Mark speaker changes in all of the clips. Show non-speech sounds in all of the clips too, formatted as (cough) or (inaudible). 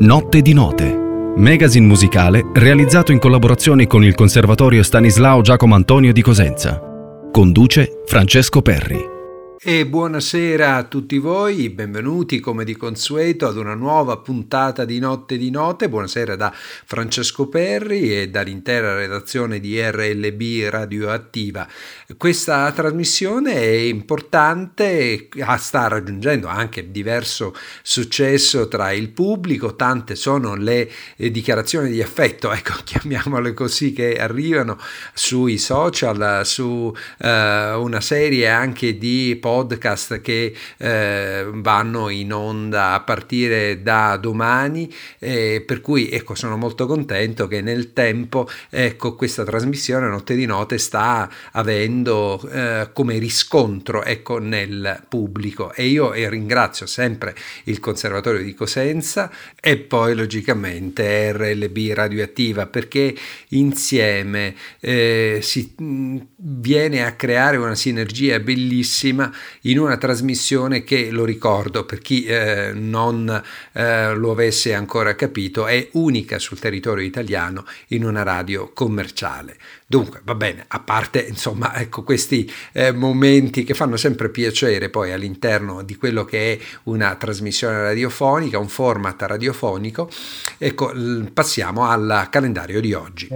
Speaker 1: Notte di Note, magazine musicale realizzato in collaborazione con il Conservatorio Stanislao Giacomo Antonio di Cosenza. Conduce Francesco Perri.
Speaker 2: E buonasera a tutti voi, benvenuti come di consueto ad una nuova puntata di Notte di Note. Buonasera da Francesco Perri e dall'intera redazione di RLB Radioattiva. Questa trasmissione è importante, sta raggiungendo anche diverso successo tra il pubblico, tante sono le dichiarazioni di affetto, (laughs) ecco, chiamiamole così, che arrivano sui social, su eh, una serie anche di podcast che eh, vanno in onda a partire da domani, eh, per cui ecco, sono molto contento che nel tempo ecco, questa trasmissione Notte di Note sta avendo eh, come riscontro ecco, nel pubblico. E io ringrazio sempre il Conservatorio di Cosenza e poi logicamente RLB Radioattiva perché insieme eh, si mh, viene a creare una sinergia bellissima in una trasmissione che, lo ricordo per chi eh, non eh, lo avesse ancora capito, è unica sul territorio italiano in una radio commerciale. Dunque, va bene, a parte insomma, ecco questi eh, momenti che fanno sempre piacere poi all'interno di quello che è una trasmissione radiofonica, un format radiofonico, ecco, passiamo al calendario di oggi.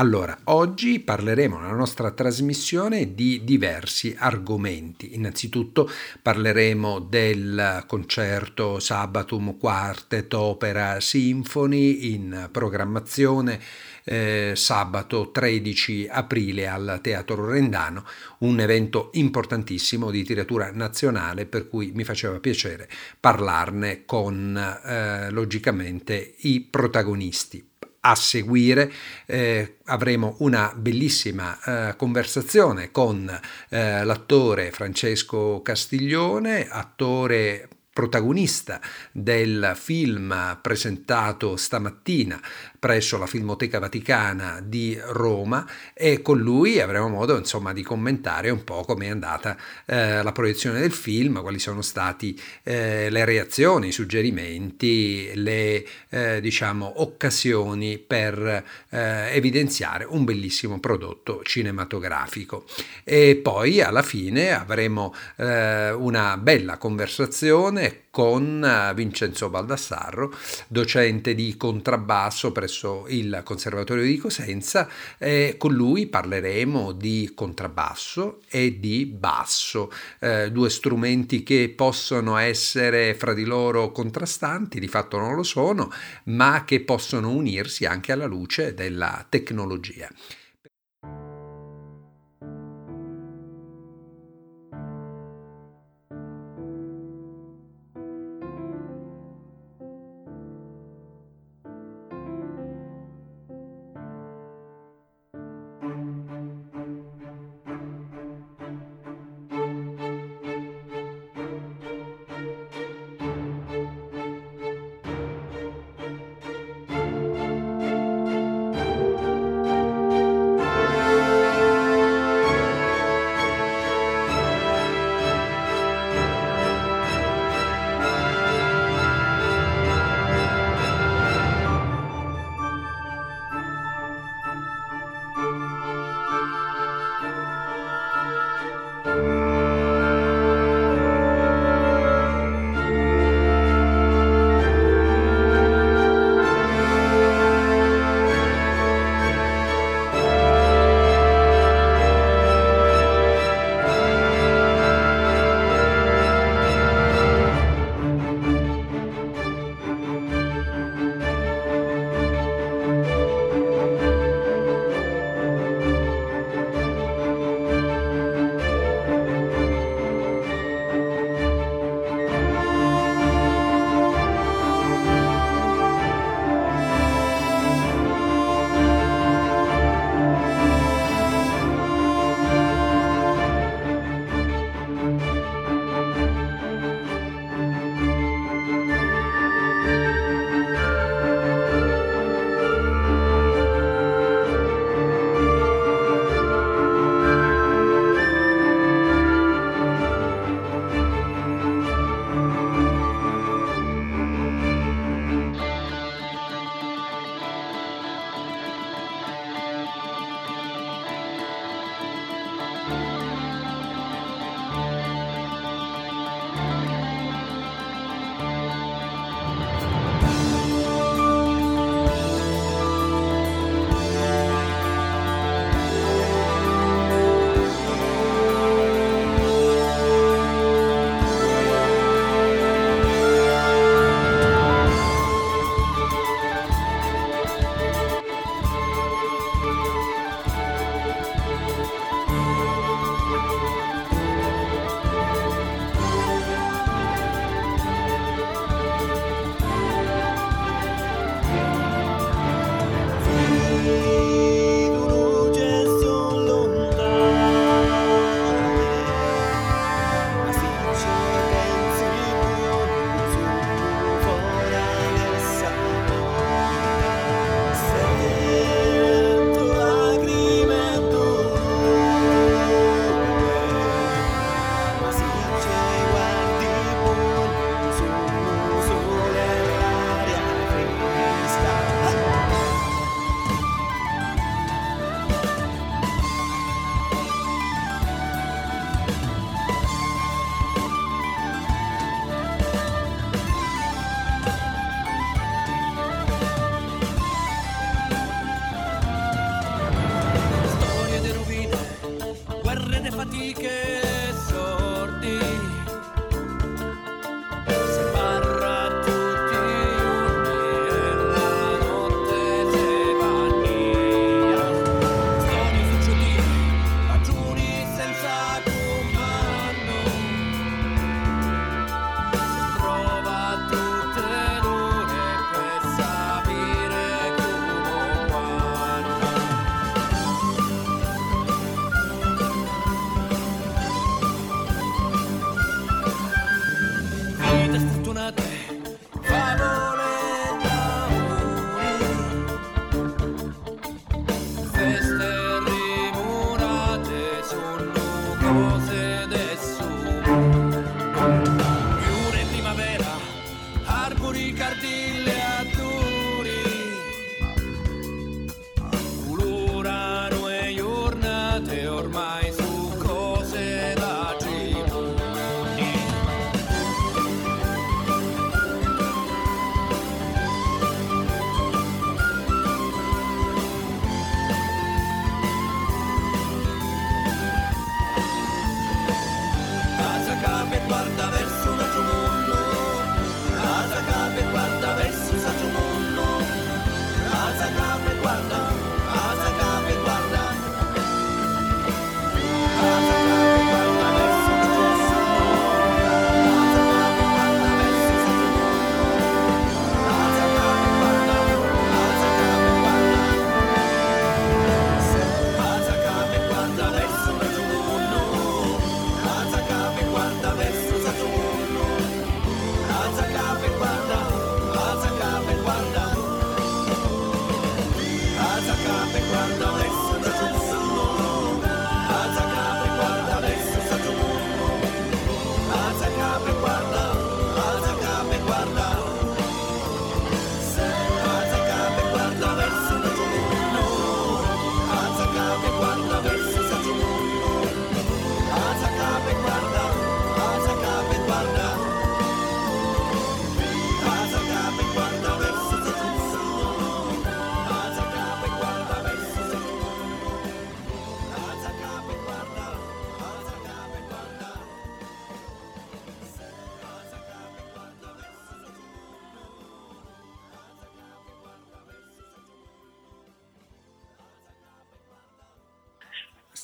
Speaker 2: Allora, oggi parleremo nella nostra trasmissione di diversi argomenti. Innanzitutto parleremo del concerto Sabatum Quartet Opera Symphony in programmazione eh, sabato 13 aprile al Teatro Rendano, un evento importantissimo di tiratura nazionale per cui mi faceva piacere parlarne con eh, logicamente i protagonisti a seguire eh, avremo una bellissima eh, conversazione con eh, l'attore Francesco Castiglione, attore protagonista del film presentato stamattina presso la Filmoteca Vaticana di Roma e con lui avremo modo insomma di commentare un po' come è andata eh, la proiezione del film, quali sono stati eh, le reazioni, i suggerimenti, le eh, diciamo occasioni per eh, evidenziare un bellissimo prodotto cinematografico. E poi alla fine avremo eh, una bella conversazione con eh, Vincenzo Baldassarro, docente di contrabbasso presso il Conservatorio di Cosenza. E con lui parleremo di contrabbasso e di basso, eh, due strumenti che possono essere fra di loro contrastanti, di fatto non lo sono, ma che possono unirsi anche alla luce della tecnologia.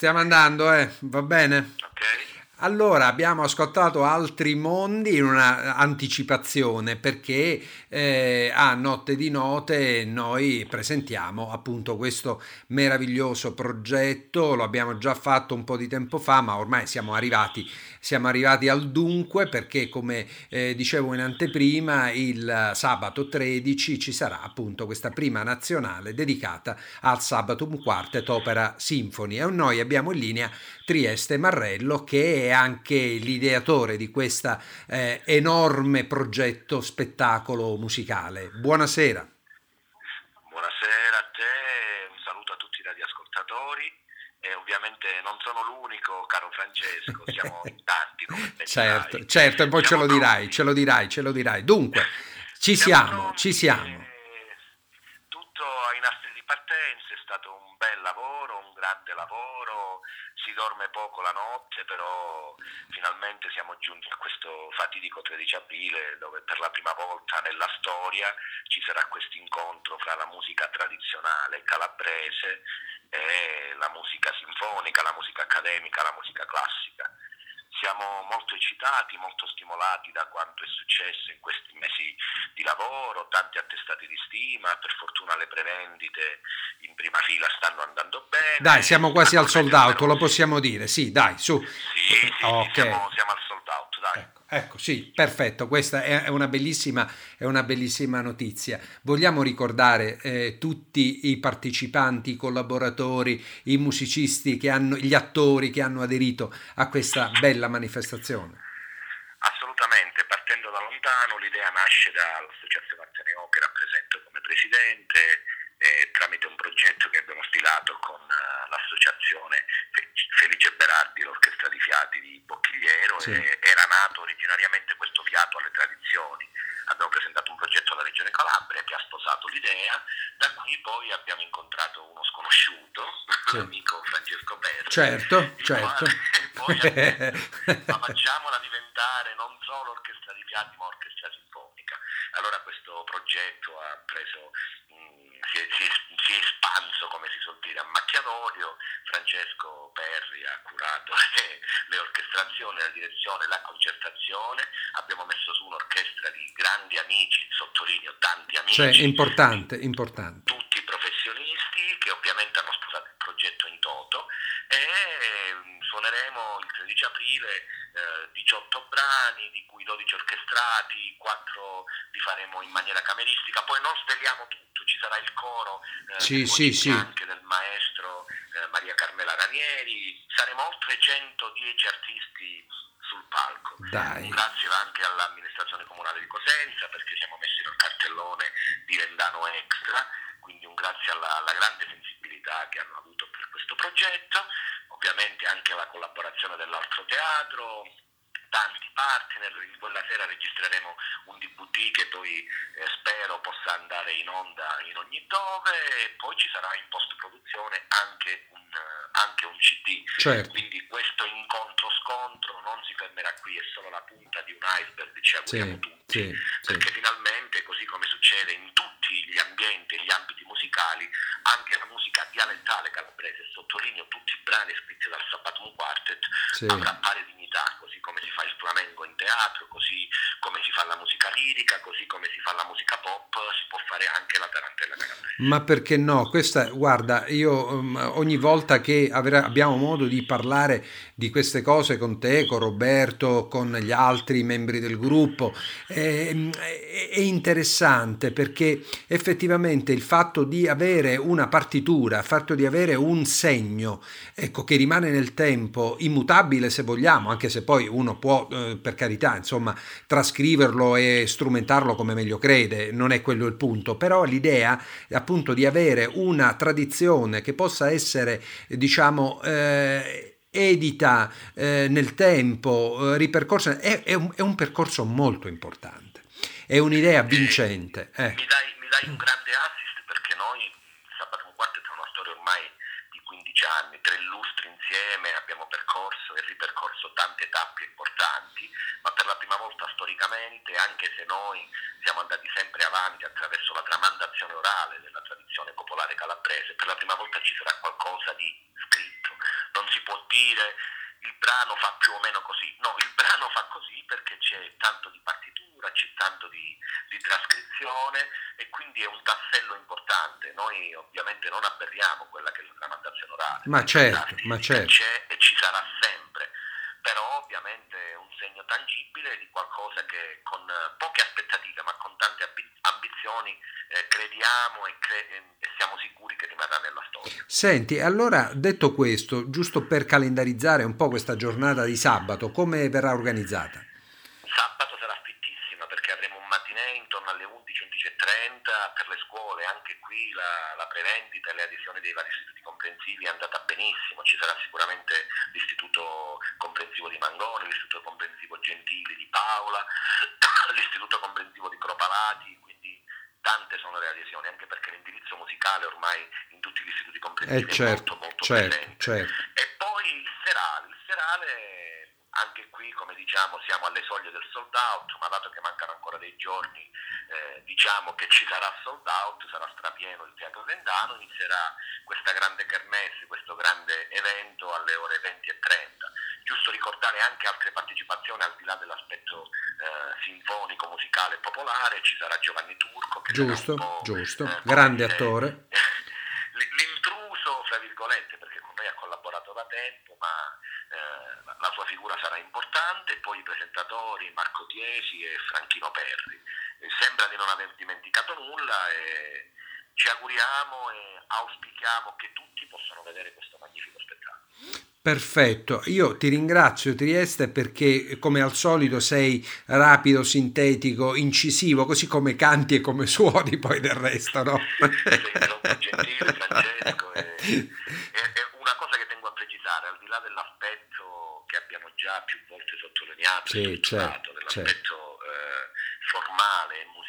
Speaker 2: Stiamo andando, eh? Va bene?
Speaker 3: Ok.
Speaker 2: Allora, abbiamo ascoltato altri mondi in una anticipazione perché eh, a Notte di Note noi presentiamo appunto questo meraviglioso progetto, lo abbiamo già fatto un po' di tempo fa, ma ormai siamo arrivati siamo arrivati al dunque perché come eh, dicevo in anteprima il sabato 13 ci sarà appunto questa prima nazionale dedicata al Sabatum Quartet Opera Sinfoni e noi abbiamo in linea Trieste Marrello che è anche l'ideatore di questo eh, enorme progetto spettacolo musicale. Buonasera
Speaker 3: a te, un saluto a tutti i radioascoltatori e ovviamente non sono l'unico, caro Francesco, siamo (laughs) in tanti come
Speaker 2: Certo, certo, e poi ce lo dirai, ce lo dirai, ce lo dirai. Dunque, (laughs) ci siamo, ci siamo.
Speaker 3: Tutto ai nastri di partenza, è stato un bel lavoro, un grande lavoro, si dorme poco la notte, però finalmente siamo giunti a questo fatidico 13 aprile dove per la prima volta nella storia ci sarà questo incontro fra la musica tradizionale calabrese e la musica sinfonica, la musica accademica, la musica classica. Siamo molto eccitati, molto stimolati da quanto è successo in questi mesi di lavoro, tanti attestati di stima, per fortuna le prevendite in prima fila stanno andando bene.
Speaker 2: Dai, siamo quasi al sold out, lo possiamo dire, sì, dai, su.
Speaker 3: Sì, sì, okay. siamo, siamo al sold out, dai.
Speaker 2: Ecco. Ecco, sì, perfetto, questa è una bellissima, è una bellissima notizia. Vogliamo ricordare eh, tutti i partecipanti, i collaboratori, i musicisti, che hanno, gli attori che hanno aderito a questa bella manifestazione?
Speaker 3: Assolutamente, partendo da lontano, l'idea nasce dall'Associazione Ateneo che rappresento come presidente eh, tramite un progetto che abbiamo stilato con uh, l'associazione Felice Berardi, l'orchestra di fiati di Bocchigliero, sì. e era nato originariamente questo fiato alle tradizioni. Abbiamo presentato un progetto alla Regione Calabria che ha sposato l'idea, da qui poi abbiamo incontrato uno sconosciuto, sì. l'amico Francesco Perri.
Speaker 2: Certo, certo. (laughs)
Speaker 3: poi detto, ma facciamola diventare non solo orchestra di fiati ma orchestra sinfonica. Allora questo progetto ha preso si è, si, è, si è, espanso, come si suol dire, a macchia d'olio. Francesco Perri ha curato (laughs) le, le orchestrazioni, la direzione, la concertazione. Abbiamo messo su un'orchestra di grandi amici, sottolineo tanti amici.
Speaker 2: Cioè, importante, importante.
Speaker 3: Tutti professionisti che ovviamente hanno sposato progetto in toto e mm, suoneremo il 13 aprile eh, 18 brani, di cui 12 orchestrati, 4 li faremo in maniera cameristica, poi non sveliamo tutto, ci sarà il coro
Speaker 2: eh, sì, sì, sì.
Speaker 3: anche del maestro eh, Maria Carmela Ranieri, saremo oltre 110 artisti sul palco.
Speaker 2: Dai.
Speaker 3: Grazie anche all'amministrazione comunale di Cosenza perché siamo messi nel cartellone di Vendano Extra, quindi un grazie alla, alla grande sensibilità che hanno avuto per questo progetto, ovviamente anche la collaborazione dell'altro teatro, tanti partner, quella sera registreremo un DVD che poi eh, spero possa andare in onda in ogni dove e poi ci sarà in post produzione anche un, anche un CD. Certo. Quindi questo incontro-scontro non si fermerà qui, è solo la punta di un iceberg, ci auguriamo sì, tutti, sì, perché sì. finalmente, così come succede in tutti gli ambienti e gli ambiti musicali, anche la musica dialettale calabrese, sottolineo tutti i brani scritti dal Sabatum Quartet, avrà pari dignità, così come si fa il flamenco in teatro, così come si fa la musica così come si fa la musica pop, si può fare anche la tarantella calabrese.
Speaker 2: Ma perché no? Questa, guarda, io um, ogni volta che abbiamo modo di parlare di queste cose con te, con Roberto, con gli altri membri del gruppo, è, è interessante perché effettivamente il fatto di avere una partitura, il fatto di avere un segno, ecco, che rimane nel tempo, immutabile se vogliamo, anche se poi uno può, eh, per carità, insomma, trascriverlo e strumentarlo come meglio crede, non è quello il punto, però l'idea appunto di avere una tradizione che possa essere, diciamo, eh, edita eh, nel tempo, eh, ripercorsa, è, è, un, è, un, percorso molto importante, è un'idea vincente.
Speaker 3: Eh. Mi, dai, mi, dai, un grande assist perché noi, Sabato Quartet è una storia ormai di 15 anni, tre lustri insieme, abbiamo percorso e ripercorso tante tappe importanti, ma per la prima volta storicamente, anche se noi siamo andati sempre avanti attraverso la tramandazione orale della tradizione popolare calabrese, per la prima volta ci sarà qualcosa di scritto non si può dire il brano fa più o meno così, no, il brano fa così perché c'è tanto di partitura, c'è tanto di, di trascrizione e quindi è un tassello importante. Noi ovviamente non aberriamo quella che è la tramandazione orale,
Speaker 2: ma certo, ma certo.
Speaker 3: c'è e ci sarà sempre, però ovviamente è un segno tangibile di qualcosa che con poche aspettative ma con tante ambizioni eh, crediamo e, cre- e siamo sicuri che.
Speaker 2: Senti, allora detto questo, giusto per calendarizzare un po' questa giornata di sabato, come verrà organizzata?
Speaker 3: Sabato sarà fittissima perché avremo un matinee intorno alle 11-11.30 per le scuole, anche qui la, la prevendita e le adesioni dei vari istituti comprensivi è andata benissimo, ci sarà sicuramente l'istituto comprensivo di Mangone, l'istituto comprensivo Gentili di Paola, l'istituto comprensivo di Cropalati, tante sono le adesioni, anche perché l'indirizzo musicale ormai in tutti gli istituti comprensivi eh certo, molto molto certo, presente. Certo. E poi il serale, il serale anche qui come diciamo siamo alle soglie del sold out, ma dato che mancano ancora dei giorni eh, diciamo che ci sarà sold out, sarà strapieno il Teatro Vendano, inizierà questa grande kermesse, questo grande evento alle ore 20 e 30. Giusto ricordare anche altre partecipazioni al di là dell'aspetto eh, sinfonico, musicale e popolare, ci sarà Giovanni Turco che
Speaker 2: giusto, giusto, eh, grande attore.
Speaker 3: L'intruso, fra virgolette, perché con noi ha collaborato da tempo, ma eh, la sua figura sarà importante, poi i presentatori Marco Tiesi e Franchino Perri. Eh, sembra di non aver dimenticato nulla e ci auguriamo e auspichiamo che tutti possano vedere questo magnifico spettacolo.
Speaker 2: Perfetto, io ti ringrazio Trieste perché come al solito sei rapido, sintetico, incisivo, così come canti e come (laughs) suoni poi del resto, no?
Speaker 3: sei gentile Francesco e, e, e una cosa che tengo a precisare, al di là dell'aspetto che abbiamo già più volte sottolineato sì, e certo, dell'aspetto certo.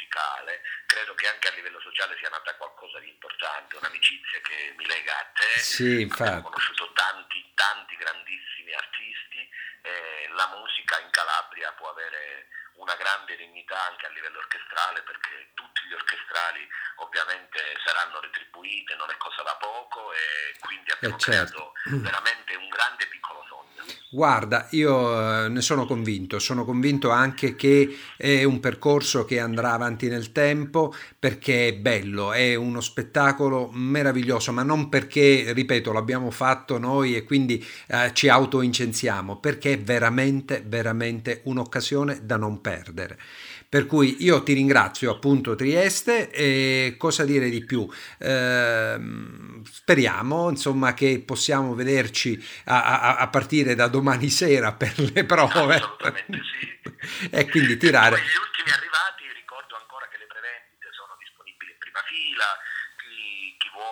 Speaker 3: Musicale, credo che anche a livello sociale sia nata qualcosa di importante, un'amicizia che mi lega a te.
Speaker 2: Sì, infatti.
Speaker 3: Abbiamo conosciuto tanti, tanti grandissimi artisti, e la musica in Calabria può avere una grande dignità anche a livello orchestrale perché tutti gli orchestrali ovviamente saranno retribuiti, non è cosa da poco e quindi abbiamo eh certo. creato veramente un grande piccolo sogno.
Speaker 2: Guarda, io eh, ne sono convinto, sono convinto anche che è un percorso che andrà avanti nel tempo perché è bello, è uno spettacolo meraviglioso, ma non perché, ripeto, l'abbiamo fatto noi e quindi eh, ci autoincensiamo, perché è veramente, veramente un'occasione da non perdere. Per cui io ti ringrazio appunto Trieste e cosa dire di più? Eh, speriamo insomma che possiamo vederci a, a, a, partire da domani sera per le (laughs) prove.
Speaker 3: Assolutamente sì.
Speaker 2: e quindi tirare...
Speaker 3: E gli ultimi arrivati ricordo ancora che le prevendite sono disponibili in prima fila,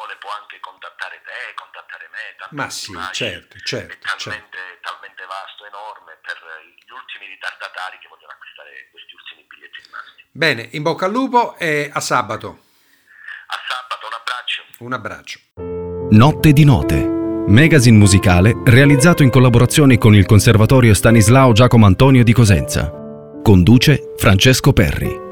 Speaker 3: vuole può anche contattare te, contattare me.
Speaker 2: Ma sì, certo, certo.
Speaker 3: È talmente, certo. talmente vasto, enorme, per gli ultimi ritardatari che vogliono acquistare questi ultimi biglietti rimasti.
Speaker 2: Bene, in bocca al lupo e a sabato.
Speaker 3: A sabato, un abbraccio.
Speaker 2: Un abbraccio.
Speaker 1: Notte di note. Magazine musicale realizzato in collaborazione con il Conservatorio Stanislao Giacomo Antonio di Cosenza. Conduce Francesco Perri.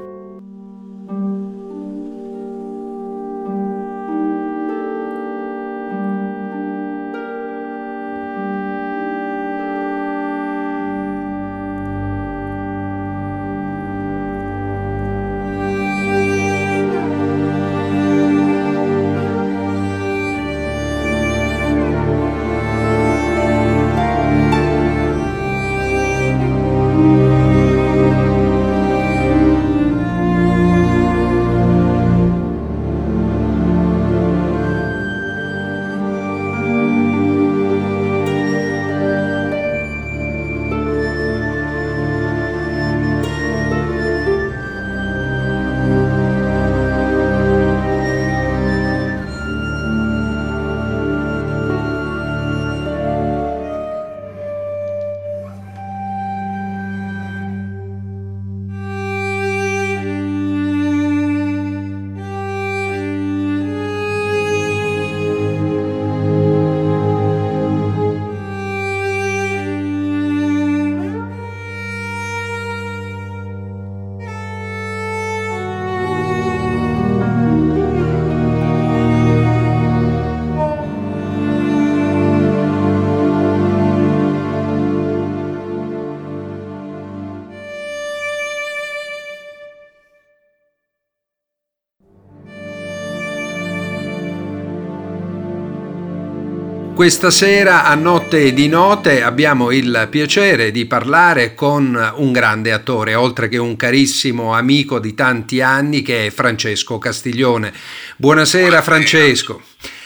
Speaker 2: Questa sera a Notte di Note abbiamo il piacere di parlare con un grande attore, oltre che un carissimo amico di tanti anni che è Francesco Castiglione. Buonasera Francesco.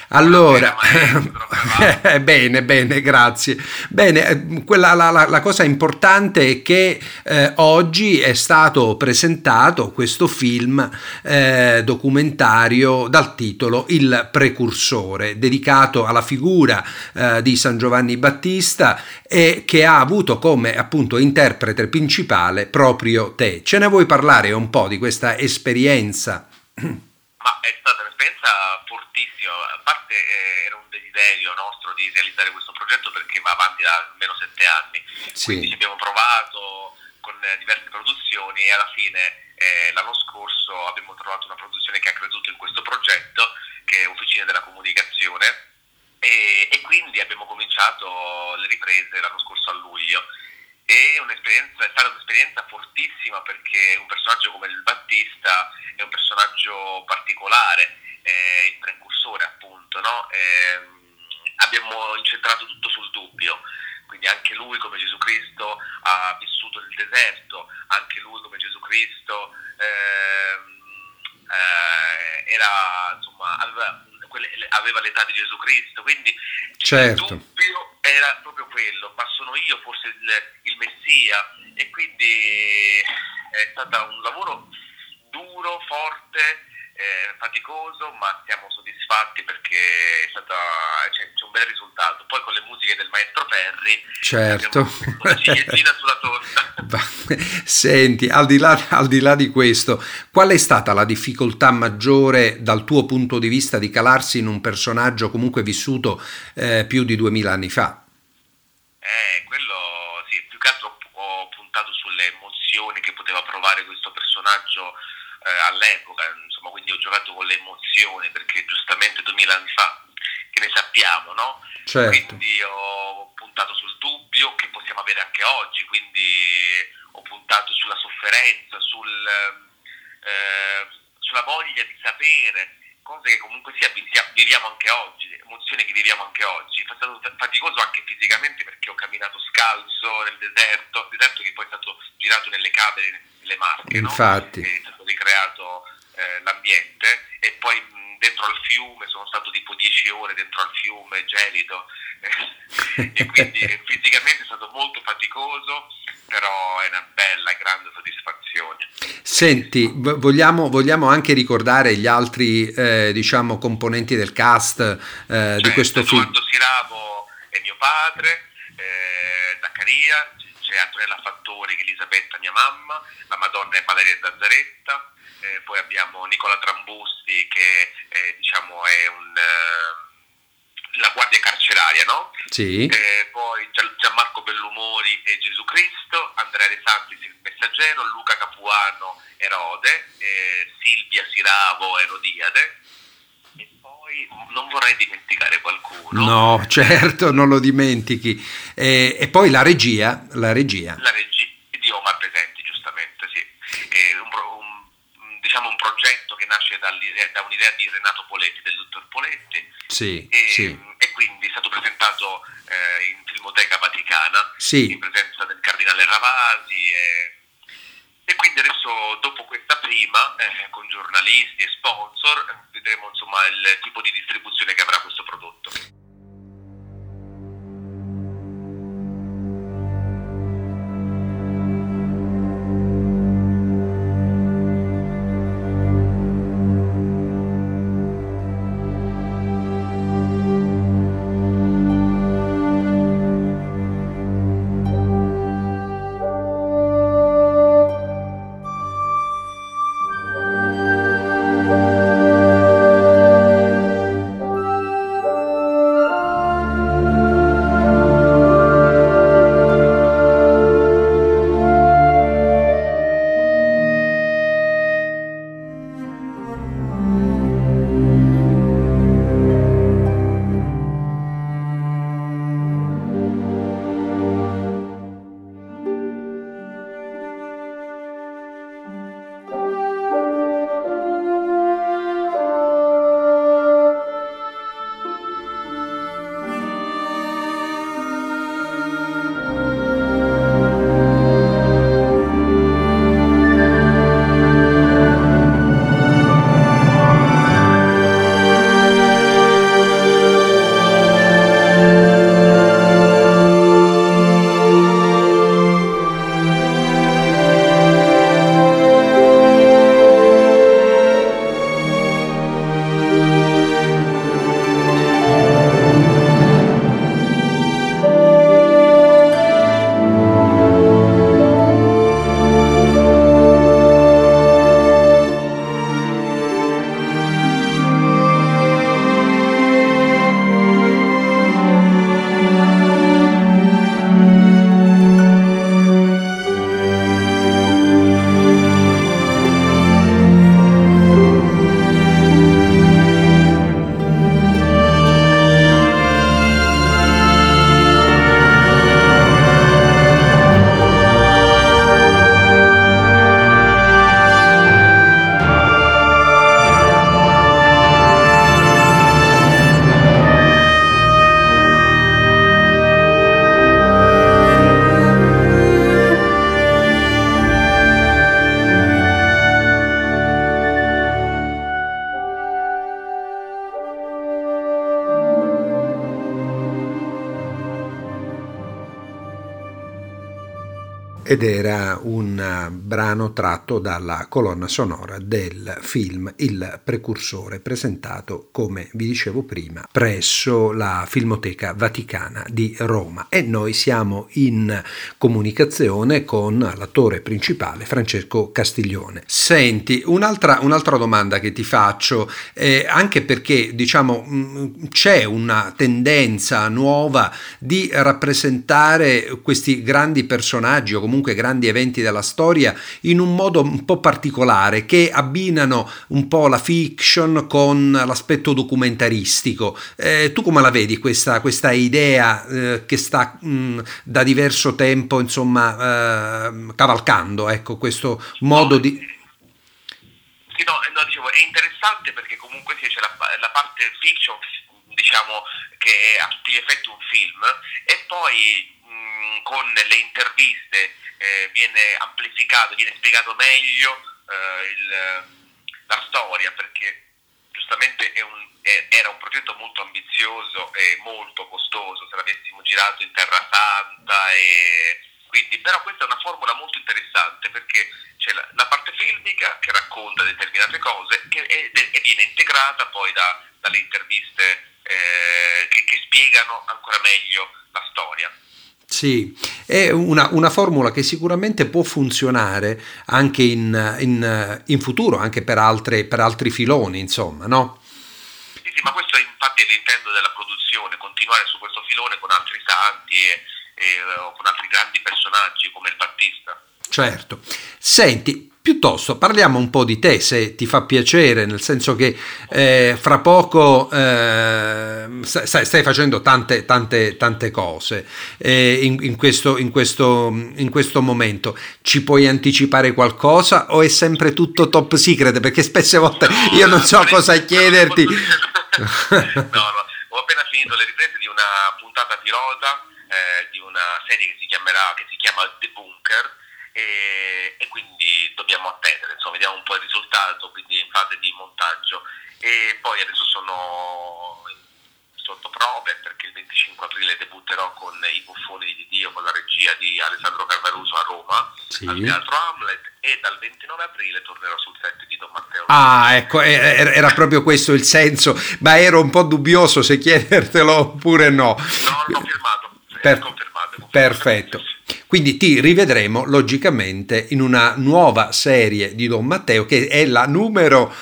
Speaker 2: Allora, (laughs) eh, bene, bene, grazie. Bene, eh, quella, la, la, la, cosa importante è che eh, oggi è stato presentato questo film eh, documentario dal titolo Il precursore, dedicato alla figura eh, di San Giovanni Battista e che ha avuto come appunto interprete principale proprio te. Ce ne vuoi parlare un po' di questa esperienza? (clears throat)
Speaker 3: Ma è stata un'esperienza fortissima, a parte eh, era un desiderio nostro di realizzare questo progetto perché va avanti da almeno sette anni, sì. quindi ci abbiamo provato con diverse produzioni e alla fine eh, l'anno scorso abbiamo trovato una produzione che ha creduto in questo progetto che è Officine della Comunicazione. E, e quindi abbiamo cominciato le riprese l'anno scorso a luglio e un'esperienza, è stata un'esperienza fortissima perché un personaggio come il Battista è un personaggio particolare, è il precursore appunto, no? e, abbiamo incentrato tutto sul dubbio, quindi anche lui come Gesù Cristo ha vissuto nel deserto, anche lui come Gesù Cristo eh, eh, era, insomma, aveva, aveva, l'età di Gesù Cristo, quindi certo. il dubbio era proprio quello, ma sono io forse il, il Messia. E quindi è stato un lavoro duro, forte, eh, faticoso, ma siamo soddisfatti perché è stata, c'è, c'è, un bel risultato. Poi con le musiche del maestro Perri,
Speaker 2: certo,
Speaker 3: una ciliegina sulla torta. (laughs)
Speaker 2: Senti, al di, là, al di là di questo, qual è stata la difficoltà maggiore dal tuo punto di vista di calarsi in un personaggio comunque vissuto eh, più di duemila anni fa?
Speaker 3: Eh, quello sì, più che altro ho puntato sulle emozioni che poteva provare questo personaggio eh, all'epoca, quindi ho giocato con le emozioni perché giustamente 2000 anni fa che ne sappiamo, no?
Speaker 2: Certo.
Speaker 3: Quindi ho puntato sul dubbio che possiamo avere anche oggi, quindi ho puntato sulla sofferenza, sul, eh, sulla voglia di sapere, cose che comunque sia viviamo anche oggi, emozioni che viviamo anche oggi. È stato faticoso anche fisicamente perché ho camminato scalzo nel deserto, deserto che poi è stato girato nelle cave, nelle Marche,
Speaker 2: Infatti.
Speaker 3: No? è stato ricreato eh, l'ambiente e poi mh, dentro al fiume sono stato tipo 10 ore dentro al fiume gelido. (laughs) E quindi (laughs) fisicamente è stato molto faticoso però è una bella grande soddisfazione.
Speaker 2: Senti vogliamo, vogliamo anche ricordare gli altri eh, diciamo componenti del cast eh,
Speaker 3: certo,
Speaker 2: di questo film?
Speaker 3: Edoardo Siravo è mio padre eh, Zaccaria c'è Antonella Fattori che è Elisabetta mia mamma, la Madonna è Valeria Zazzaretta, eh, poi abbiamo Nicola Trambusti che eh, diciamo è un, eh, la guardia carceraria, no?
Speaker 2: Sì.
Speaker 3: Eh, poi Gianmarco Bellumori e Gesù Cristo, Andrea De Santis il messaggero, Luca Capuano Erode, Silvia Siravo Erodiade e poi non vorrei dimenticare qualcuno.
Speaker 2: No, certo, non lo dimentichi. E, e poi la regia, la regia.
Speaker 3: La regia di Omar Presenti, giustamente, sì. Un, un, diciamo un progetto che nasce da un'idea di Renato Poletti, del dottor Poletti.
Speaker 2: Sì,
Speaker 3: e,
Speaker 2: sì.
Speaker 3: e quindi è stato presentato eh, in Filmoteca Vaticana,
Speaker 2: sì.
Speaker 3: in presenza del cardinale Ravasi. E, e quindi adesso, dopo questa prima, eh, con giornalisti e sponsor, vedremo insomma il tipo di distribuzione che avrà questo prodotto. Brano tratto dalla colonna sonora del film Il Precursore, presentato, come vi dicevo prima, presso la Filmoteca Vaticana di Roma. E noi siamo in comunicazione con l'attore principale Francesco Castiglione. Senti, un'altra, un'altra domanda che ti faccio, eh, anche perché diciamo mm, c'è una tendenza nuova di rappresentare questi grandi personaggi o comunque grandi eventi della storia in un modo un po' particolare che abbinano un po' la fiction con l'aspetto documentaristico. Eh, tu come la vedi questa, questa idea eh, che sta mh, da diverso tempo insomma eh, cavalcando ecco, questo modo
Speaker 2: di...
Speaker 3: Sì, no, no, dicevo, è interessante perché comunque sì, c'è la, la parte fiction diciamo che è a tutti gli effetti un film e poi con le interviste eh, viene amplificato, viene spiegato meglio eh, il, la storia perché giustamente un, è, era un progetto molto ambizioso e molto costoso se l'avessimo girato in Terra Santa e quindi, però questa è una formula molto interessante perché c'è la, la parte filmica che racconta determinate cose che, e, e, viene integrata poi da, dalle interviste eh, che, che spiegano ancora meglio la storia.
Speaker 2: Sì, è una, una, formula che sicuramente può funzionare anche in, in, in futuro, anche per, altre, per, altri filoni, insomma, no?
Speaker 3: Sì, sì, ma questo è infatti l'intento della produzione, continuare su questo filone con altri santi e, e con altri grandi personaggi come il Battista.
Speaker 2: Certo. Senti, Piuttosto parliamo un po' di te, se ti fa piacere, nel senso che eh, fra poco eh, stai, stai, facendo tante, tante, tante cose eh, in, in, questo, in, questo, in, questo, momento. Ci puoi anticipare qualcosa o è sempre tutto top secret? Perché spesse volte io non so cosa chiederti.
Speaker 3: no, no, ho appena finito le riprese di una puntata pilota eh, di una serie che si chiamerà, che si chiama The Bunker e, e, quindi dobbiamo attendere, insomma, vediamo un po' il risultato, quindi in fase di montaggio e poi adesso sono sotto prove perché il 25 aprile debutterò con I buffoni di Dio con la regia di Alessandro Carvaruso a Roma sì. al Teatro Hamlet e dal 29 aprile tornerò sul set di Don Matteo.
Speaker 2: Ah, ecco, era proprio questo il senso, ma ero un po' dubbioso se chiedertelo oppure no.
Speaker 3: No, l'ho firmato, per.
Speaker 2: Perfetto. Quindi ti rivedremo logicamente in una nuova serie di Don Matteo che è la numero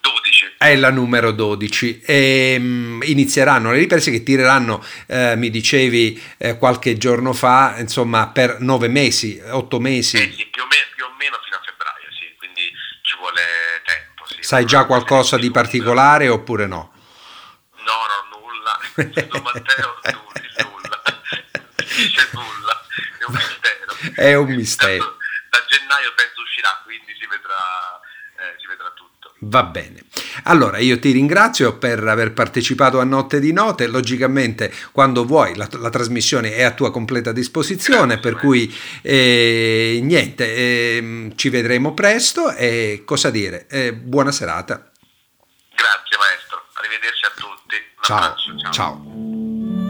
Speaker 3: 12.
Speaker 2: È la numero 12 e um, inizieranno le riprese che tireranno, eh, mi dicevi eh, qualche giorno fa, insomma per nove mesi, otto mesi.
Speaker 3: Eh sì, più o, meno, più o meno fino a febbraio, sì, quindi ci vuole tempo. Sì.
Speaker 2: Sai già qualcosa di particolare oppure no?
Speaker 3: No, no, nulla. (laughs) Don Matteo, nulla. Dice nulla è un mistero.
Speaker 2: È un mistero.
Speaker 3: Da, gennaio penso uscirà, quindi si vedrà, eh, si vedrà tutto.
Speaker 2: Va bene. Allora io ti ringrazio per aver partecipato a Notte di Note, logicamente quando vuoi la, la trasmissione è a tua completa disposizione, per cui eh, niente, eh, ci vedremo presto e cosa dire, eh, buona serata.
Speaker 3: Grazie maestro, arrivederci a tutti.
Speaker 2: ciao. ciao. ciao.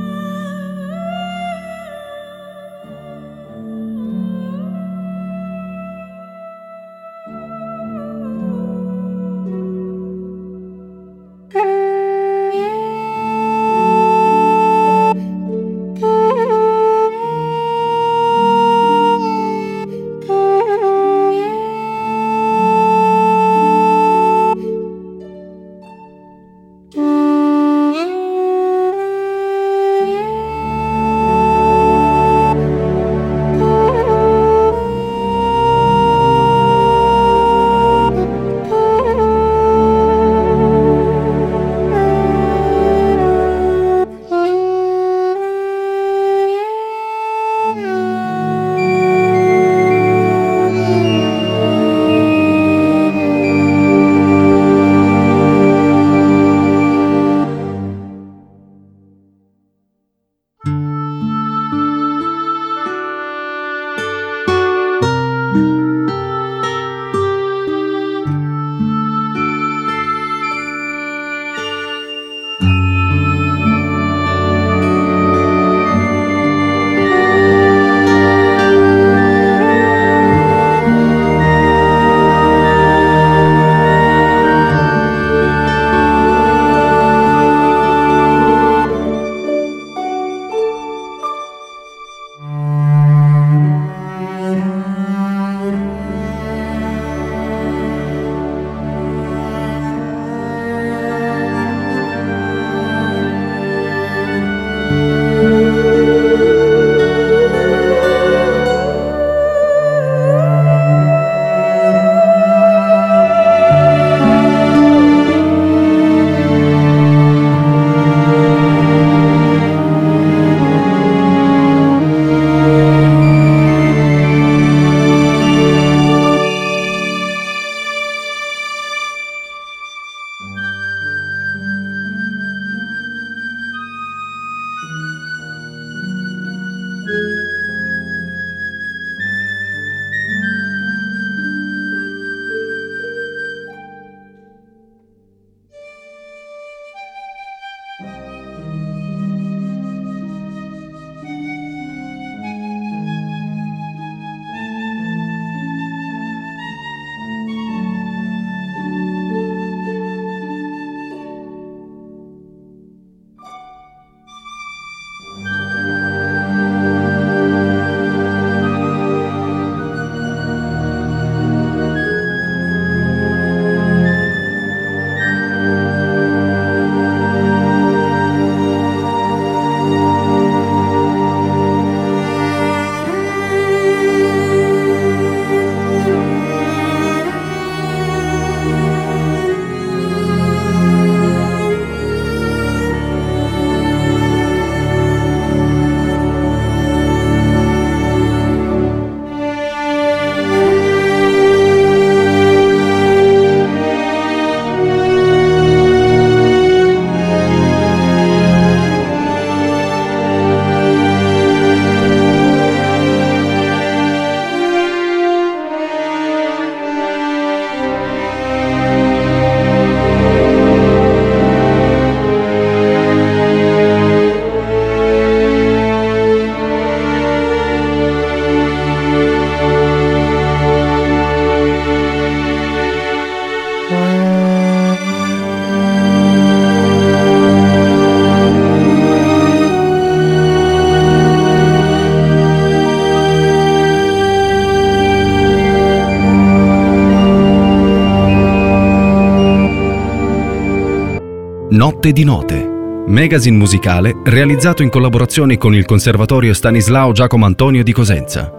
Speaker 1: Notte di Note, magazine musicale realizzato in collaborazione con il Conservatorio Stanislao Giacomo Antonio di Cosenza.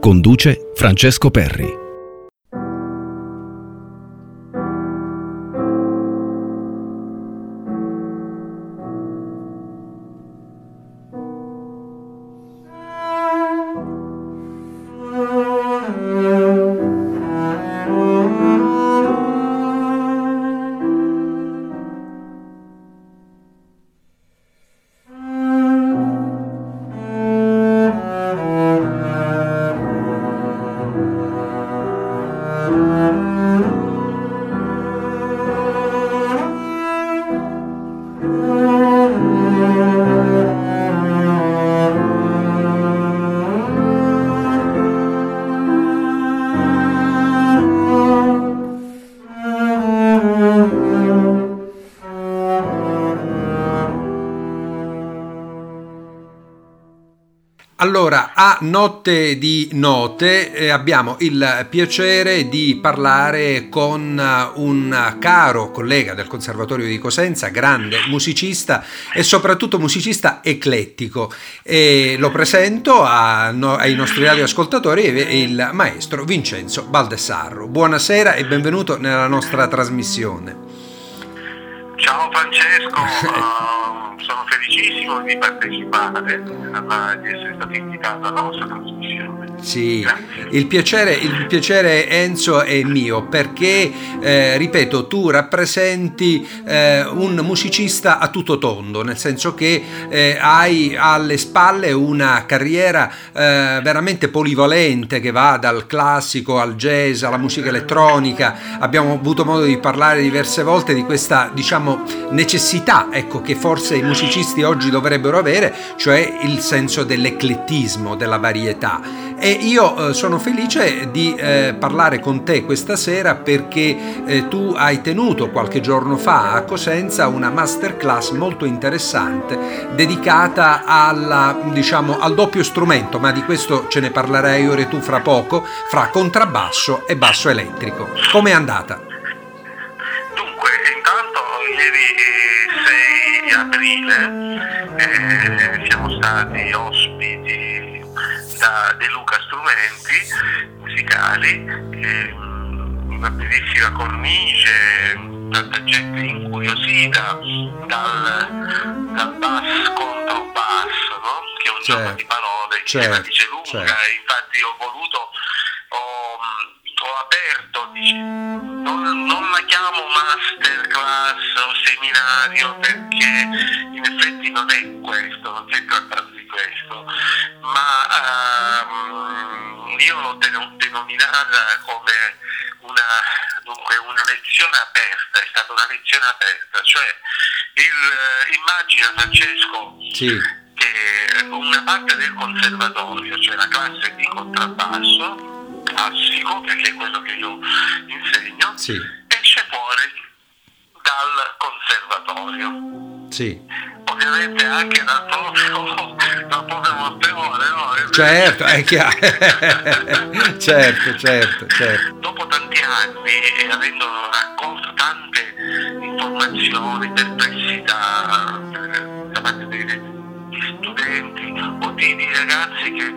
Speaker 1: Conduce Francesco Perri.
Speaker 2: Allora, a Notte di Note eh, abbiamo il piacere di parlare con eh, un caro collega del Conservatorio di Cosenza, grande musicista e soprattutto musicista eclettico. E lo presento a, no, ai nostri radioascoltatori, il maestro Vincenzo Baldessarro. Buonasera e benvenuto nella nostra trasmissione.
Speaker 4: Ciao Francesco. (laughs) sono felicissimo di partecipare, di essere stato invitato alla vostra trasmissione.
Speaker 2: Sì, il piacere, il piacere, Enzo è mio perché, eh, ripeto, tu rappresenti eh, un musicista a tutto tondo, nel senso che eh, hai alle spalle una carriera eh, veramente polivalente che va dal classico al jazz alla musica elettronica. Abbiamo avuto modo di parlare diverse volte di questa, diciamo, necessità, ecco, che forse i musicisti oggi dovrebbero avere, cioè il senso dell'eclettismo, della varietà. E io eh, sono felice di eh, parlare con te questa sera perché eh, tu hai tenuto qualche giorno fa a Cosenza una masterclass molto interessante dedicata alla, diciamo, al doppio strumento, ma di questo ce ne parlerai ora tu fra poco, fra contrabbasso e basso elettrico. Come è andata?
Speaker 4: Dunque, intanto ieri 6 aprile eh, siamo stati ospiti da De Luca Strumenti musicali, ehm, una bellissima cornice, tanta gente incuriosita dal, dal bass contro bass, no? che è un certo, gioco di parole che certo, dice lunga, certo. infatti ho voluto, dice, non, non la chiamo masterclass o seminario perché in effetti non è questo, non si è trattato di questo, ma um, io l'ho denominata come una, dunque, una, lezione aperta, è stata una lezione aperta, cioè il, immagina Francesco sì. che una parte del conservatorio, cioè la classe di contrabbasso, classico, perché è quello che io insegno, sì. esce fuori dal conservatorio.
Speaker 2: Sì
Speaker 4: ovviamente anche dal proprio, dal proprio Monteone, no?
Speaker 2: Certo, è chiaro. (laughs) certo, certo, certo.
Speaker 4: Dopo tanti anni e avendo raccolto tante informazioni, perplessità da parte degli studenti o dei, ragazzi che,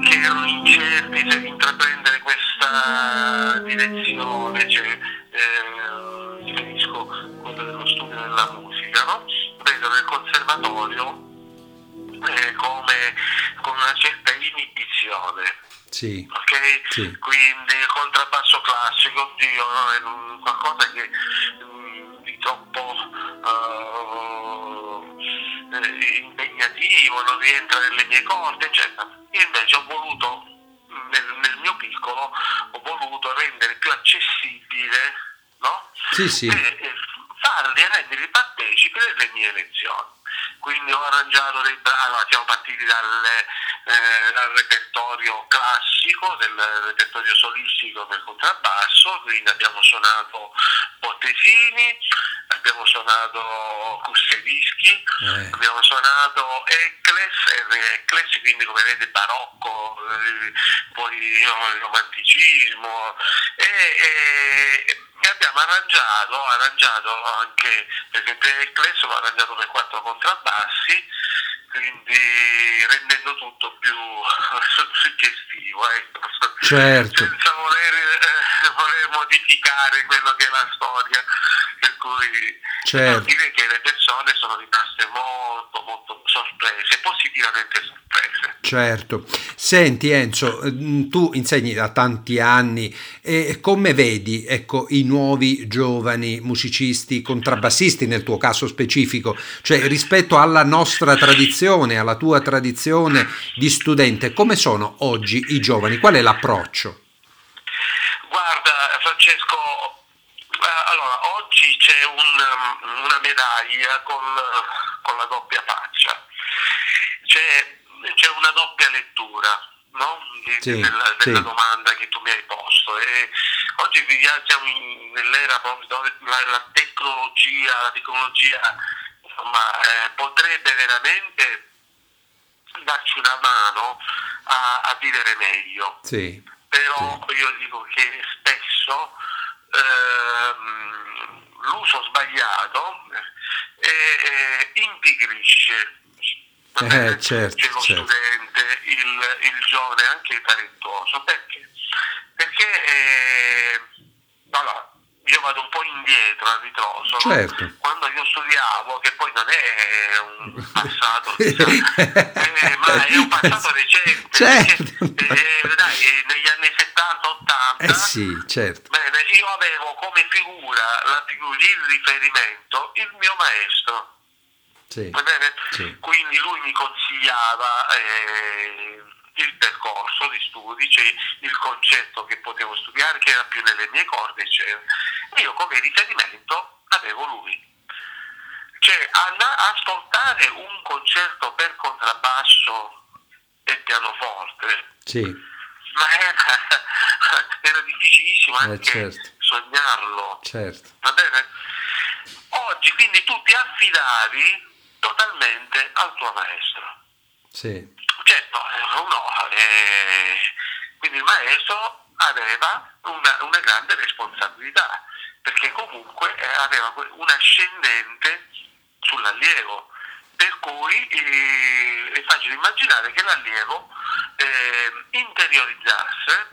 Speaker 4: che erano incerti se intraprendere questa direzione, cioè, eh, riferisco quello dello studio della musica, no? vedo nel conservatorio eh, come con una certa inibizione.
Speaker 2: Sì.
Speaker 4: Okay?
Speaker 2: sì.
Speaker 4: Quindi il contrabbasso classico, oddio, no? è un, qualcosa che mh, mm, di troppo uh, impegnativo, non rientra nelle mie corde, eccetera. Io invece ho voluto, nel, nel mio piccolo, ho voluto rendere più accessibile, no?
Speaker 2: Sì, sì.
Speaker 4: E, e farli e renderli partecipi delle mie lezioni. Quindi ho arrangiato dei brani, siamo partiti dalle, eh, dal repertorio classico, del repertorio solistico del contrabbasso, quindi abbiamo suonato Bottesini, abbiamo suonato Kustevischi, eh. abbiamo suonato Eccles, Eccles, quindi come vedete barocco, eh, poi il romanticismo e, e e abbiamo arrangiato, arrangiato anche, per esempio il Clesso l'ho arrangiato per quattro contrabbassi, quindi rendendo tutto più (laughs) suggestivo, ecco.
Speaker 2: certo.
Speaker 4: senza eh, voler, modificare quello che è la storia, per cui certo. dire che le persone sono rimaste molto molto sorprese, positivamente sorprese.
Speaker 2: Certo. Senti Enzo, tu insegni da tanti anni e come vedi ecco, i nuovi giovani musicisti, contrabbassisti nel tuo caso specifico, cioè rispetto alla nostra tradizione, alla tua tradizione di studente, come sono oggi i giovani? Qual è l'approccio?
Speaker 4: Guarda Francesco, eh, allora oggi c'è un, una medaglia con, con la doppia faccia, c'è, c'è una doppia lettura no? Di, sì, della, della sì. domanda che tu mi hai posto. E oggi viviamo in, nell'era proprio dove la, la, tecnologia, la tecnologia insomma, eh, potrebbe veramente darci una mano a, a vivere meglio.
Speaker 2: Sì,
Speaker 4: Però io dico che spesso ehm, l'uso sbagliato eh, eh, impigrisce
Speaker 2: eh, certo,
Speaker 4: lo
Speaker 2: certo.
Speaker 4: studente, il, il, giovane anche talentuoso. Perché? Perché eh, io vado un po' indietro a ritroso.
Speaker 2: Certo.
Speaker 4: No? Quando io studiavo, che poi non è un (laughs) passato, eh, ma è un passato (laughs) recente.
Speaker 2: Certo.
Speaker 4: Perché, eh, dai, negli anni 70-80.
Speaker 2: Eh sì, certo.
Speaker 4: Bene, io avevo come figura, la figura di riferimento, il mio maestro.
Speaker 2: Sì,
Speaker 4: sì. Quindi lui mi consigliava eh, il percorso di studi, cioè il concetto che potevo studiare, che era più nelle mie corde, eccetera. E io come riferimento avevo lui. Cioè, andare a ascoltare un concerto per contrabbasso e pianoforte,
Speaker 2: sì.
Speaker 4: ma era, (laughs) era difficilissimo eh, anche
Speaker 2: eh, certo.
Speaker 4: sognarlo.
Speaker 2: Certo.
Speaker 4: Va bene? Oggi quindi tu ti affidavi totalmente al tuo maestro.
Speaker 2: Sì.
Speaker 4: Certo, no, eh, quindi il maestro aveva una, una grande responsabilità, perché comunque eh, aveva un ascendente sull'allievo, per cui eh, è facile immaginare che l'allievo eh, interiorizzasse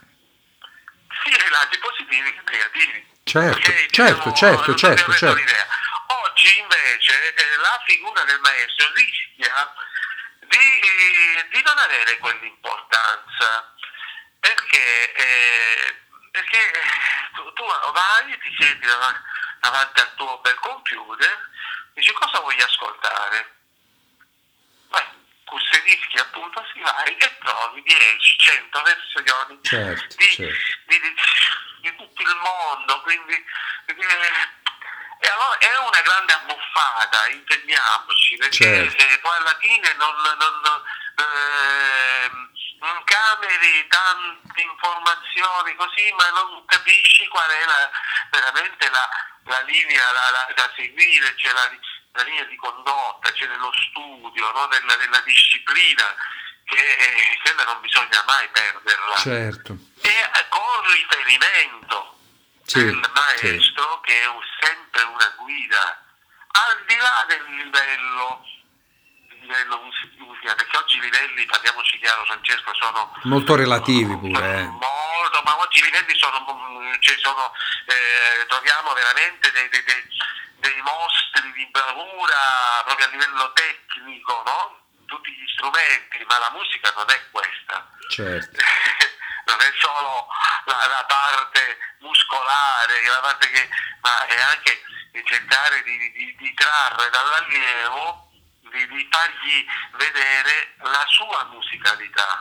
Speaker 4: sia i lati positivi che negativi.
Speaker 2: Certo, perché, certo, diciamo, certo, certo, certo.
Speaker 4: Oggi invece eh, la figura del maestro rischia di, eh, di non avere quell'importanza perché, eh, perché tu, tu, vai, ti siedi davanti, davanti al tuo bel computer, dici cosa voglio ascoltare? Vai, questi dischi appunto si vai e trovi 10, 100 versioni
Speaker 2: certo,
Speaker 4: di,
Speaker 2: certo.
Speaker 4: Di, di, di, tutto il mondo, quindi eh, e allora è una grande abbuffata, intendiamoci, perché
Speaker 2: certo.
Speaker 4: poi alla fine non, non, eh, non cameri tante informazioni così, ma non capisci qual è la, veramente la, la linea la, la, da seguire, c'è la, la, linea di condotta, c'è nello studio, no? nella, nella, disciplina, che eh, quella non bisogna mai perderla.
Speaker 2: Certo.
Speaker 4: E eh, con riferimento sì, del maestro sì. che è sempre una guida al di là del livello, livello musicale, perché oggi i livelli, parliamoci chiaro Francesco, sono
Speaker 2: molto relativi pure. Eh.
Speaker 4: Molto, ma oggi i livelli sono, cioè sono eh, troviamo veramente dei, dei, dei, dei, mostri di bravura proprio a livello tecnico, no? tutti gli strumenti, ma la musica non è questa.
Speaker 2: Certo. (laughs)
Speaker 4: non è solo la, la, parte muscolare, la parte che, ma è anche cercare di, di, di trarre dall'allievo, di, di fargli vedere la sua musicalità.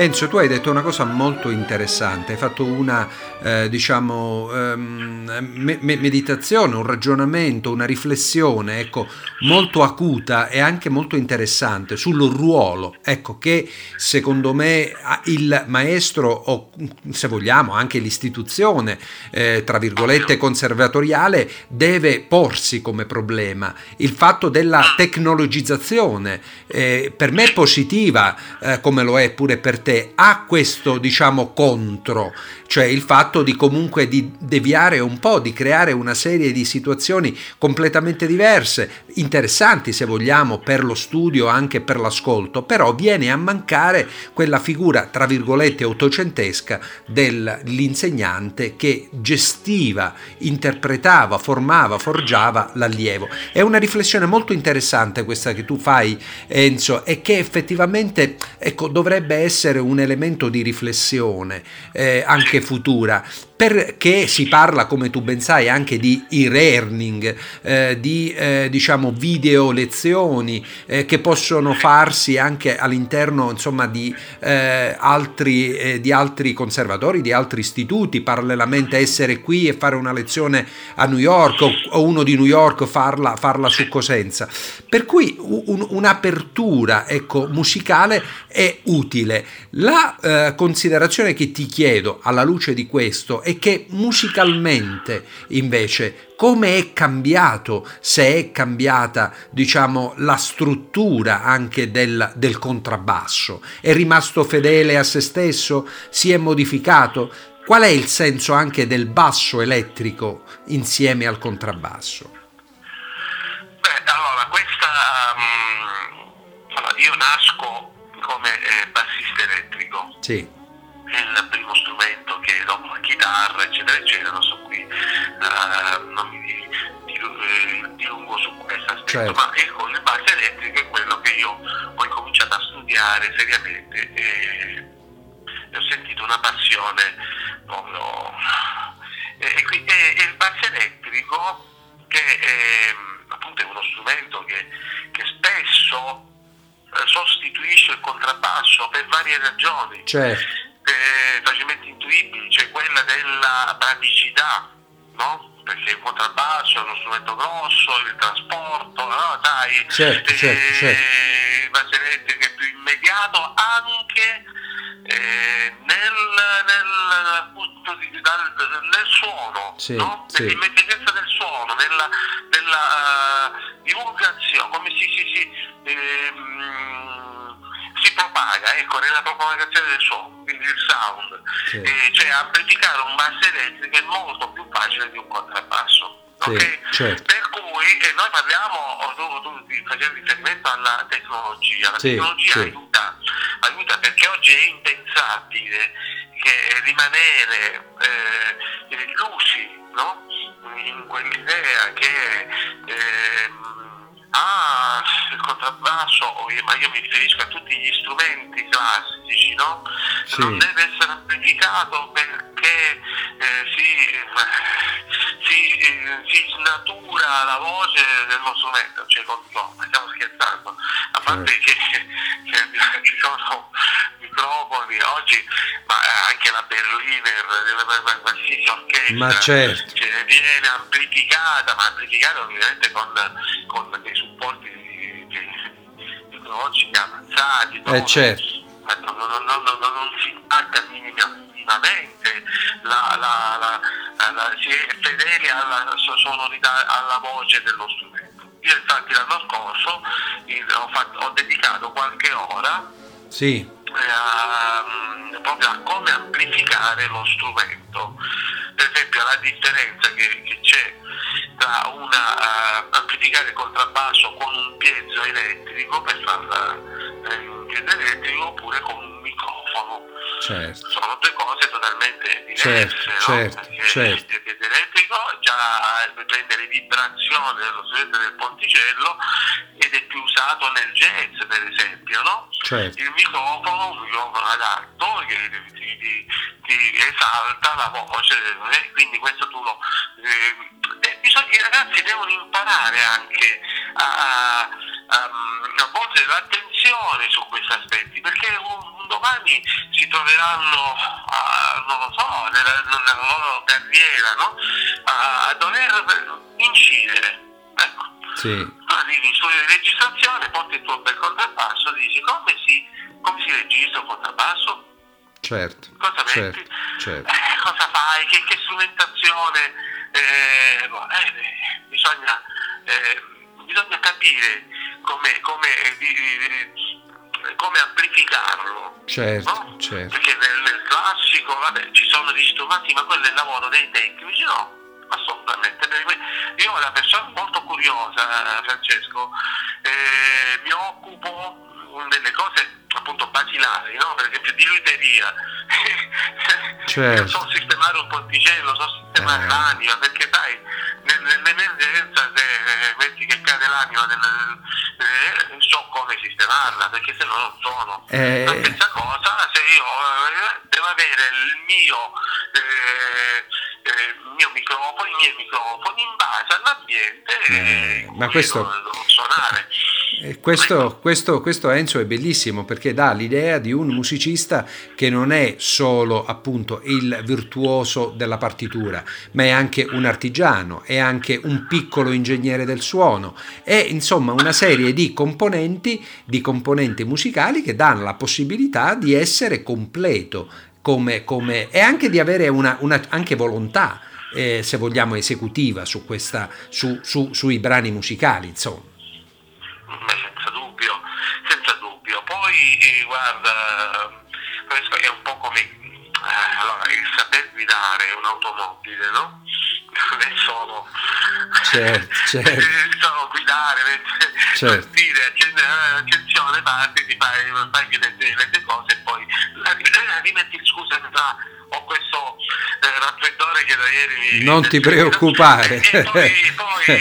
Speaker 2: Enzo, tu hai detto una cosa molto interessante, hai fatto una, eh, diciamo, ehm, me- meditazione, un ragionamento, una riflessione, ecco, molto acuta e anche molto interessante sul ruolo, ecco, che secondo me il maestro o, se vogliamo, anche l'istituzione, eh, tra virgolette, conservatoriale, deve porsi come problema. Il fatto della tecnologizzazione, eh, per me è positiva, eh, come lo è pure per te, parte ha questo diciamo contro, cioè il fatto di comunque di deviare un po', di creare una serie di situazioni completamente diverse, interessanti se vogliamo per lo studio, anche per l'ascolto, però viene a mancare quella figura tra virgolette ottocentesca dell'insegnante che gestiva, interpretava, formava, forgiava l'allievo. È una riflessione molto interessante questa che tu fai Enzo e che effettivamente ecco, dovrebbe essere essere un elemento di riflessione eh, anche futura perché si parla, come tu ben sai, anche di e-learning, eh, di eh, diciamo video lezioni eh, che possono farsi anche all'interno insomma, di, eh, altri, eh, di altri conservatori, di altri istituti, parallelamente essere qui e fare una lezione a New York o, o uno di New York farla, farla su Cosenza. Per cui un, un'apertura ecco, musicale è utile. La eh, considerazione che ti chiedo alla luce di questo e che musicalmente invece come è cambiato, se è cambiata diciamo la struttura anche del, del contrabbasso, è rimasto fedele a se stesso, si è modificato, qual è il senso anche del basso elettrico insieme al contrabbasso?
Speaker 4: Beh, allora, questa, um, allora io nasco come eh, bassista elettrico.
Speaker 2: Sì
Speaker 4: il primo strumento che dopo la chitarra eccetera eccetera non so qui uh, non mi eh, dilungo su questo aspetto certo. ma il basso elettrico è quello che io ho cominciato a studiare seriamente e, e ho sentito una passione proprio e, e, e il basso elettrico che è, appunto è uno strumento che, che spesso eh, sostituisce il contrabbasso per varie ragioni.
Speaker 2: Certo
Speaker 4: eh, facilmente intuibili, cioè quella della praticità, no? Perché il contrabbasso è uno strumento grosso, il trasporto, no? Sai,
Speaker 2: certo,
Speaker 4: eh,
Speaker 2: certo, certo.
Speaker 4: elettrico è più immediato anche eh, nel, nel, nel, suono,
Speaker 2: sì,
Speaker 4: no?
Speaker 2: sì.
Speaker 4: nell'immediatezza del suono, nella, nella uh, divulgazione, come si, si, si ehm, si propaga ecco, nella propagazione del suono, il sound, sì. eh, cioè amplificare un basso elettrico è molto più facile di un contrabbasso.
Speaker 2: Sì,
Speaker 4: okay?
Speaker 2: certo.
Speaker 4: Per cui eh, noi parliamo, tu, tu facevi riferimento alla tecnologia, la
Speaker 2: sì,
Speaker 4: tecnologia aiuta, aiuta, perché oggi è impensabile che rimanere eh, illusi no? in quell'idea che eh, Ah, il contrabbasso, ma io mi riferisco a tutti gli strumenti classici, no? Sì. Non deve essere amplificato perché eh, si, si, eh, si, snatura la voce dello strumento, cioè no, stiamo scherzando, a parte sì. che, che, (laughs) ci sono microfoni oggi, ma anche la Berliner, qualsiasi orchestra,
Speaker 2: ma certo.
Speaker 4: cioè, viene amplificata, ma amplificata ovviamente con, con dei supporti tecnologici avanzati.
Speaker 2: Eh, certo.
Speaker 4: non, non, non, non, si impacca minimamente, la, la, la, si è fedeli alla sonorità, alla voce dello strumento. Io infatti l'anno scorso ho, fatto, ho dedicato qualche ora
Speaker 2: sì.
Speaker 4: Eh, proprio a come amplificare lo strumento. Per esempio la differenza che, che c'è tra una, uh, amplificare il contrabbasso con un piezo elettrico per farla uh, un piezo elettrico oppure con un microfono.
Speaker 2: Certo.
Speaker 4: Sono due cose totalmente
Speaker 2: diverse.
Speaker 4: Certo, no?
Speaker 2: certo, certo.
Speaker 4: Prende le vibrazioni dello strumento del ponticello ed è più usato nel jazz per esempio. No?
Speaker 2: Certo.
Speaker 4: Il microfono, un microfono adatto che ti, ti, ti esalta la voce, eh, quindi questo tu lo... Eh, bisogna, i ragazzi devono imparare anche a, a, a, a volgere l'attenzione attenzione su questi aspetti, perché un, domani si troveranno, a, non lo so, nella, nella loro carriera, no? a, a, dover incidere. Ecco. Sì. Arrivi in studio di registrazione, porti il tuo bel contrabbasso, dici come si, come si registra un contrabbasso?
Speaker 2: Certo.
Speaker 4: Cosa metti? Certo, certo. Eh, cosa fai? Che, che strumentazione? Eh, boh, eh, bisogna, eh, bisogna, capire come, come, come amplificarlo.
Speaker 2: Certo, no? certo.
Speaker 4: Perché nel, nel, classico, vabbè, ci sono gli strumenti, ma quello è il lavoro dei tecnici, no? Assolutamente. Io una persona molto curiosa, Francesco, eh, mi occupo delle cose appunto basilari, no? per esempio di luteria. (laughs) Certo. so sistemare un ponticello, so sistemare eh. l'anima, perché sai, nell'emergenza se eh, metti che cade l'anima nel, eh, so come sistemarla, perché se no non sono. Eh. La stessa cosa se io eh, devo avere il mio, eh, il mio microfono, i miei microfoni in base all'ambiente
Speaker 2: ma questo...
Speaker 4: devo suonare.
Speaker 2: Questo, questo, questo, Enzo è bellissimo perché dà l'idea di un musicista che non è solo appunto il virtuoso della partitura, ma è anche un artigiano, è anche un piccolo ingegnere del suono, è insomma una serie di componenti, di componenti musicali che danno la possibilità di essere completo come, come, e anche di avere una, una anche volontà, eh, se vogliamo, esecutiva su questa, su, su, sui brani musicali, insomma.
Speaker 4: Poi eh, guarda, questo è un po' come eh, allora, il saper guidare un'automobile, no? Non è solo,
Speaker 2: certo, (laughs) certo.
Speaker 4: solo guidare, certo. dire accensione, parti, ti fai, fai le, le cose e poi rimetti scusa, ho questo eh, raffreddore che da ieri mi...
Speaker 2: Non ti (laughs) preoccupare. (laughs)
Speaker 4: E poi, poi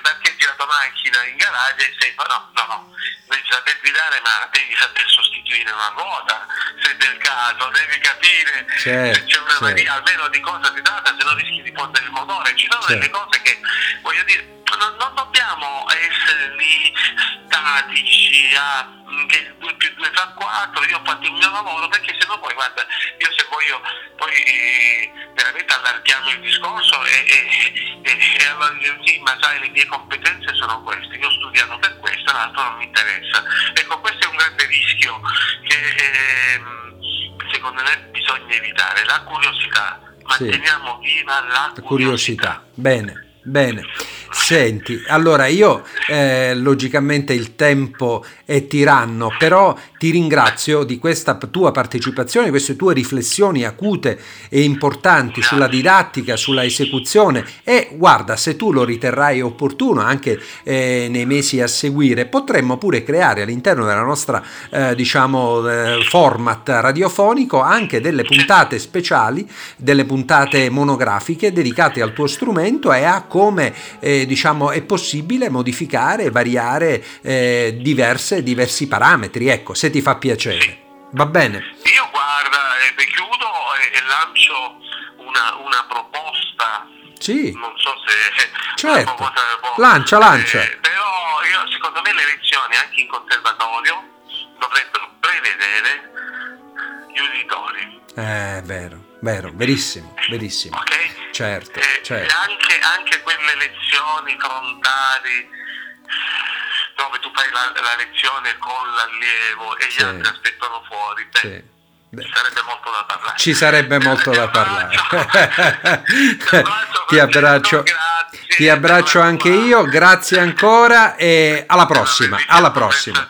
Speaker 4: parcheggi la tua macchina in garage e sei, no, no, no, devi saper guidare ma devi saper sostituire una ruota se del caso, devi capire certo, se c'è una certo. mania almeno di cosa si tratta, se no rischi di pondere il motore. Ci sono certo. delle cose che, voglio dire, non, non dobbiamo essere lì statici a che 2 più 2 fa 4, io ho fatto il mio lavoro perché se no poi guarda, io se voglio poi eh, veramente allarghiamo il discorso e, e, e, e allora sì, ma sai le mie competenze sono queste, io ho studiato per questo, l'altro non mi interessa. Ecco, questo è un grande rischio che eh, secondo me bisogna evitare, la curiosità, manteniamo sì. viva la curiosità. curiosità.
Speaker 2: Bene. Bene, senti, allora io eh, logicamente il tempo è tiranno, però ti ringrazio di questa tua partecipazione, queste tue riflessioni acute e importanti sulla didattica, sulla esecuzione. E guarda, se tu lo riterrai opportuno anche eh, nei mesi a seguire, potremmo pure creare all'interno della nostra eh, diciamo eh, format radiofonico anche delle puntate speciali, delle puntate monografiche dedicate al tuo strumento e a come eh, diciamo è possibile modificare, variare eh, diverse, diversi parametri. Ecco, se ti fa piacere. Va bene?
Speaker 4: Io guarda, eh, chiudo e, e lancio una, una, proposta.
Speaker 2: Sì.
Speaker 4: Non so se...
Speaker 2: Certo. Può, lancia, lancia.
Speaker 4: Eh, però io, secondo me le lezioni anche in conservatorio dovrebbero prevedere gli uditori.
Speaker 2: Eh, vero, vero, verissimo, verissimo.
Speaker 4: Ok?
Speaker 2: Certo, eh, certo.
Speaker 4: Anche, anche quelle lezioni frontali dove tu fai la, la lezione con l'allievo e gli altri aspettano fuori. Beh, sì. Sarebbe molto da parlare.
Speaker 2: Ci sarebbe molto da parlare. ti abbraccio, (laughs) ti abbraccio anche io, grazie ancora e alla prossima. Alla prossima.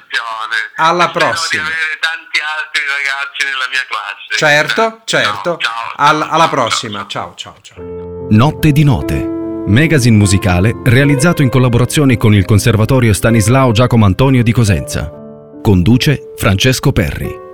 Speaker 2: Alla prossima.
Speaker 4: tanti altri ragazzi nella mia classe.
Speaker 2: Certo, certo. Alla prossima. Ciao, ciao, ciao.
Speaker 1: Notte di note magazine musicale realizzato in collaborazione con il Conservatorio Stanislao Giacomo Antonio di Cosenza. Conduce Francesco Perri.